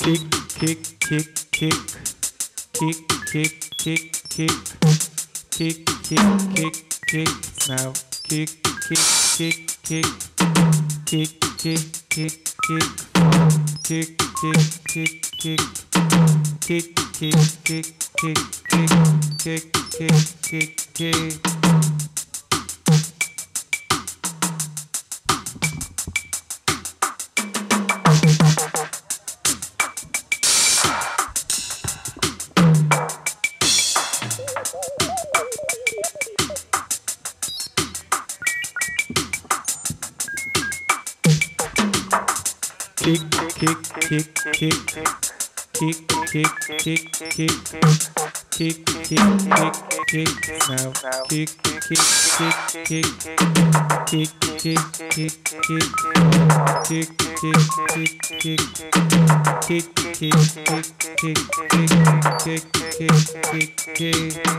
kick, kick, kick, kick, kick, kick, kick, kick, kick, kick, kick, kick, now kick, kick, kick, kick, kick, kick, kick, kick, kick, kick, kick, kick, kick, kick, kick, kick, kick, kick, kick, kick. Kick, kick, kick, kick, kick, kick, kick, kick, kick, kick, kick, now, kick, now kick, kick, kick, kick, kick, kick, kick, kick, kick, kick, kick, kick, kick, kick, kick, kick, kick, kick, kick,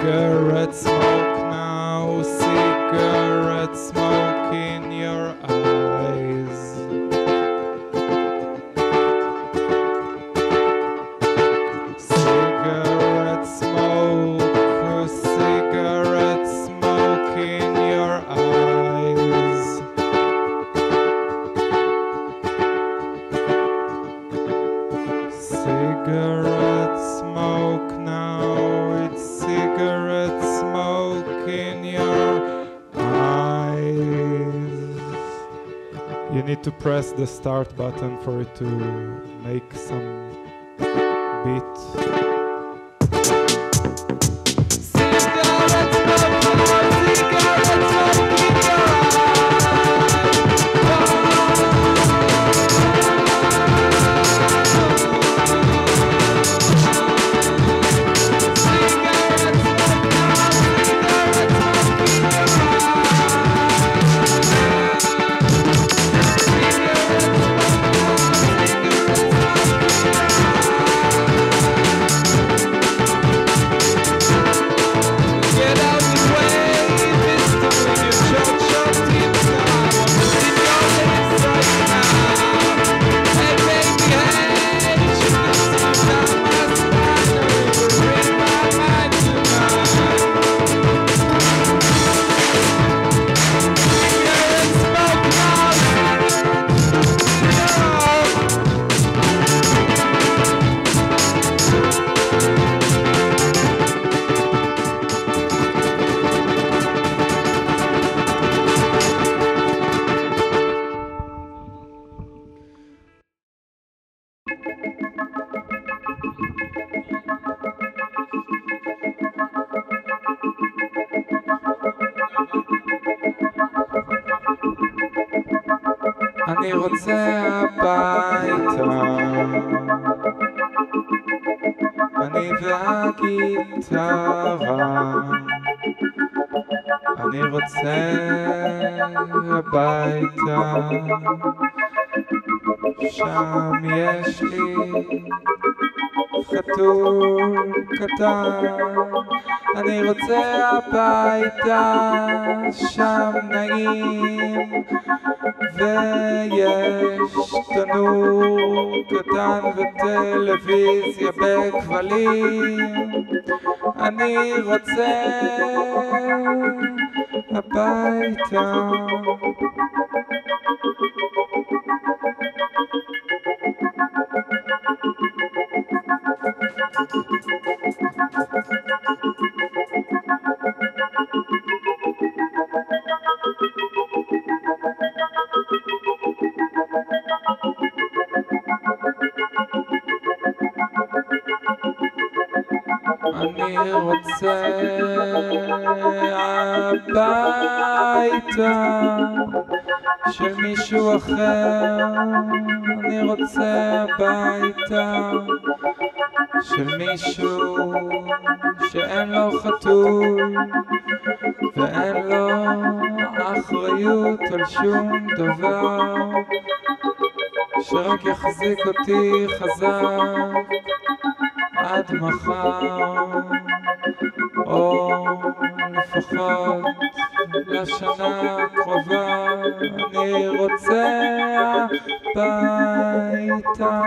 Cigarette smoke now, cigarette smoking. Kick. the start button for it to make some beat. אני רוצה הביתה, שם נעים ויש תנור קטן וטלוויזיה בכבלים אני רוצה הביתה אחר, אני רוצה הביתה של מישהו שאין לו חתול ואין לו אחריות על שום דבר שרק יחזיק אותי חזק עד מחר או לפחות לשנה הקרובה אני רוצה הביתה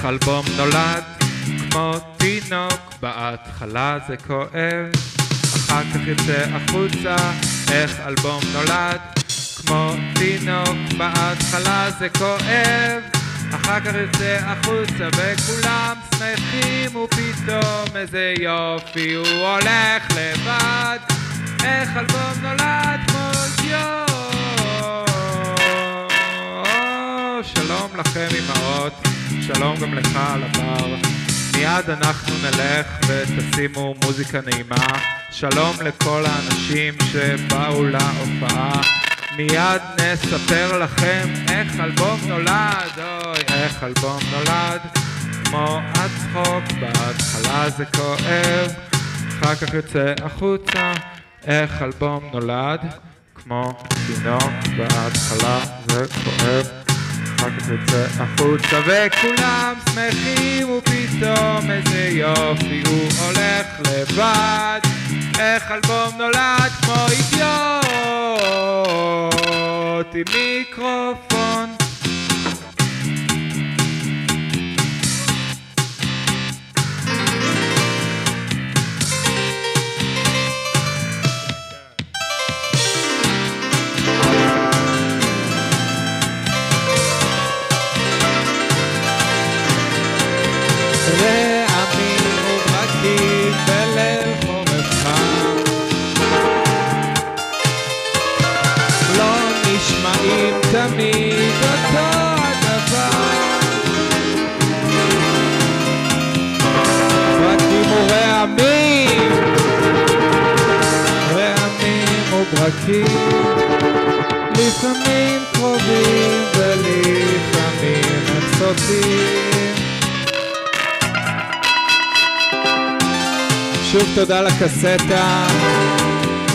איך אלבום נולד כמו תינוק, בהתחלה זה כואב, אחר כך יוצא החוצה, איך אלבום נולד כמו תינוק, בהתחלה זה כואב, אחר כך יוצא החוצה וכולם שמחים ופתאום איזה יופי הוא הולך לבד, איך אלבום נולד כמו יום. שלום לכם אמהות, שלום גם לך על הבר. מיד אנחנו נלך ותשימו מוזיקה נעימה. שלום לכל האנשים שבאו להופעה. מיד נספר לכם איך אלבום נולד, אוי, איך אלבום נולד. כמו הצחוק, בהתחלה זה כואב, אחר כך יוצא החוצה. איך אלבום נולד, כמו תינוק, בהתחלה זה כואב. אחר כך יוצא החוצה וכולם שמחים ופתאום איזה יופי הוא הולך לבד. איך אלבום נולד כמו אידיוט עם מיקרופון סוטים שוב תודה לקסטה,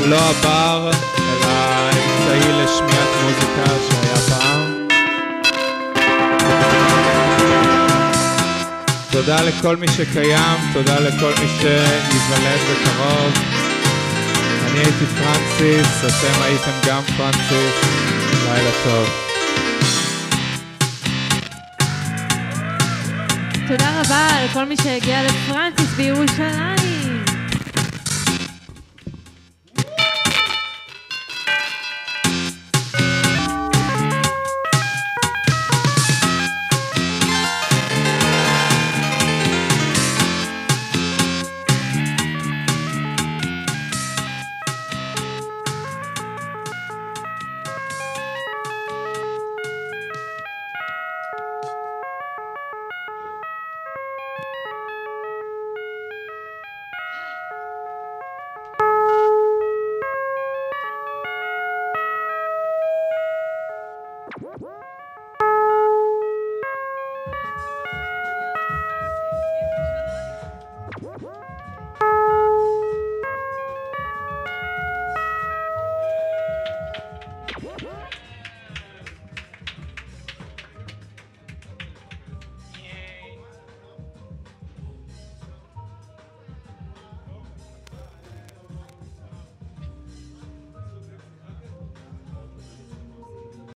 לא הבר, אלא האמצעי לשמיעת מוזיקה שהיה פעם. תודה לכל מי שקיים, תודה לכל מי שייוולד בקרוב. אני הייתי פרנסיס, אתם הייתם גם פרנסיס, לילה טוב. תודה רבה לכל מי שהגיע לפרנסיס בירושלים.